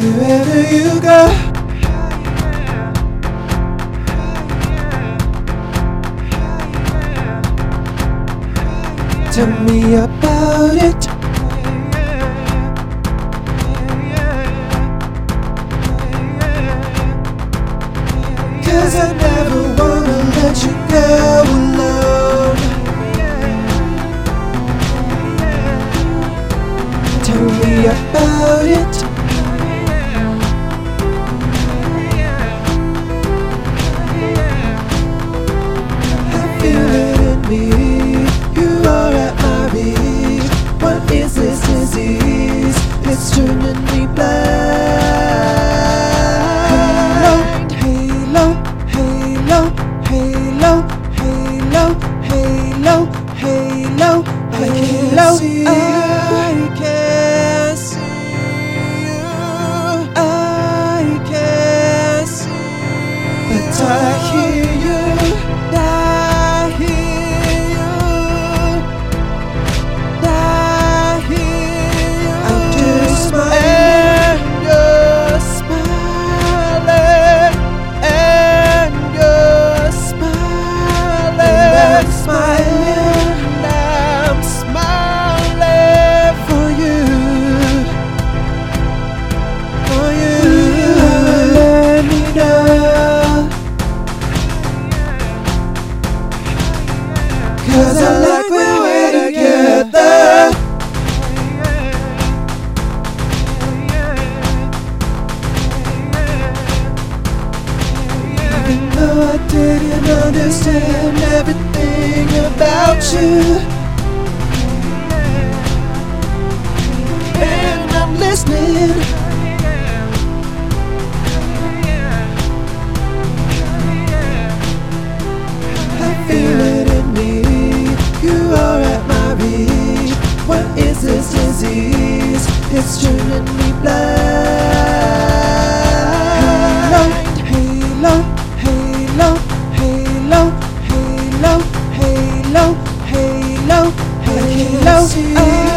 Wherever you go. Tell me about it. Cause I never it's turning me blind. Halo, halo, halo, halo, halo, halo, halo. I can't see. Though I didn't understand everything about you. And I'm listening. halo, halo, halo, halo.